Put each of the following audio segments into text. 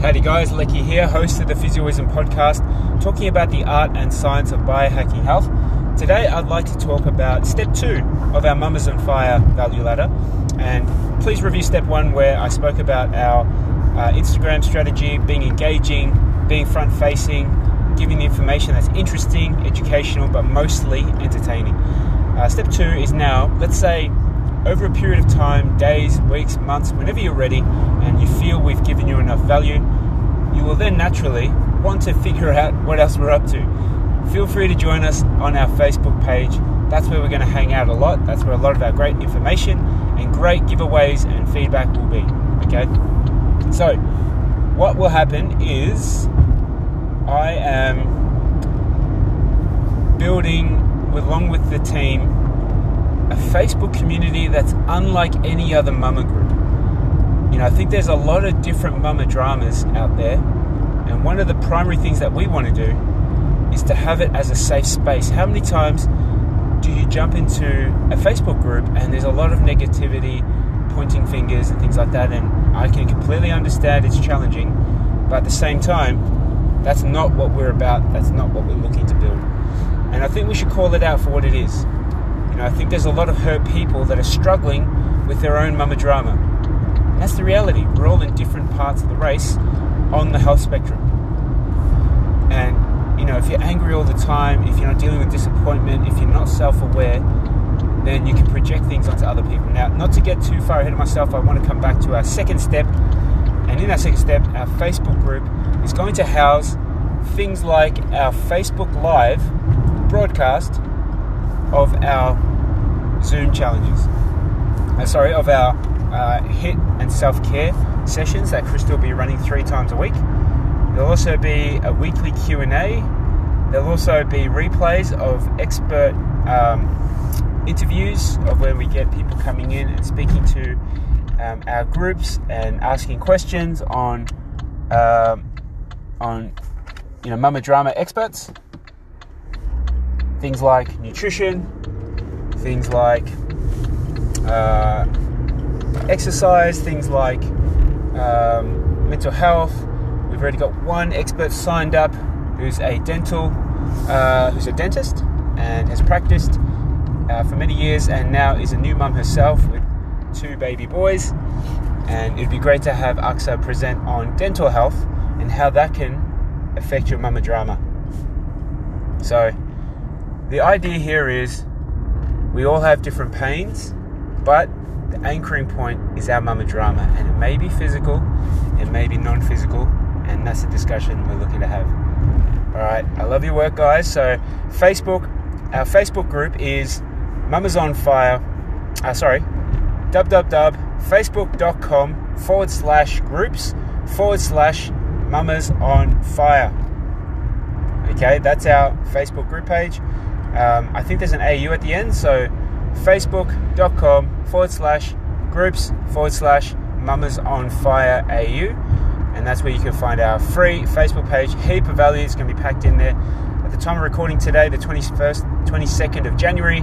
Howdy guys, Lecky here, host of the Physioism podcast, talking about the art and science of biohacking health. Today I'd like to talk about step two of our Mamas on Fire value ladder. And please review step one where I spoke about our uh, Instagram strategy, being engaging, being front facing, giving the information that's interesting, educational, but mostly entertaining. Uh, step two is now, let's say, over a period of time, days, weeks, months, whenever you're ready, and you feel we've given you enough value, you will then naturally want to figure out what else we're up to. Feel free to join us on our Facebook page. That's where we're going to hang out a lot. That's where a lot of our great information and great giveaways and feedback will be. Okay? So, what will happen is I am building, along with the team, a Facebook community that's unlike any other mama group. You know, I think there's a lot of different mama dramas out there, and one of the primary things that we want to do is to have it as a safe space. How many times do you jump into a Facebook group and there's a lot of negativity, pointing fingers, and things like that? And I can completely understand it's challenging, but at the same time, that's not what we're about, that's not what we're looking to build. And I think we should call it out for what it is. You know, I think there's a lot of hurt people that are struggling with their own mama drama. And that's the reality. We're all in different parts of the race on the health spectrum. And, you know, if you're angry all the time, if you're not dealing with disappointment, if you're not self aware, then you can project things onto other people. Now, not to get too far ahead of myself, I want to come back to our second step. And in our second step, our Facebook group is going to house things like our Facebook Live broadcast of our Zoom challenges. Uh, sorry, of our uh, HIT and self care sessions that Krista will be running three times a week. There'll also be a weekly Q and A. There'll also be replays of expert um, interviews of where we get people coming in and speaking to um, our groups and asking questions on um, on you know mama drama experts. Things like nutrition, things like uh, exercise, things like um, mental health. We've already got one expert signed up who's a dental, uh, who's a dentist and has practiced uh, for many years and now is a new mum herself with two baby boys. And it'd be great to have Aksa present on dental health and how that can affect your mama drama. So, the idea here is we all have different pains, but the anchoring point is our mama drama, and it may be physical, it may be non physical, and that's the discussion we're looking to have. All right, I love your work, guys. So, Facebook, our Facebook group is Mamas on Fire. Uh, sorry, www.facebook.com forward slash groups forward slash Mamas on Fire. Okay, that's our Facebook group page. Um, I think there's an AU at the end, so facebook.com forward slash groups forward slash mamas on fire AU. And that's where you can find our free Facebook page. Heap of value is going to be packed in there. At the time of recording today, the 21st, 22nd of January,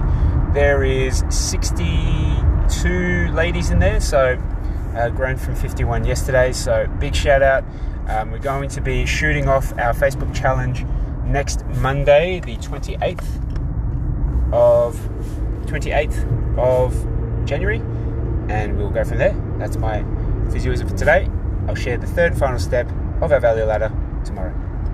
there is 62 ladies in there. So uh, grown from 51 yesterday. So big shout out. Um, we're going to be shooting off our Facebook challenge next Monday, the 28th of 28th of January, and we'll go from there. That's my physioism for today. I'll share the third and final step of our value ladder tomorrow.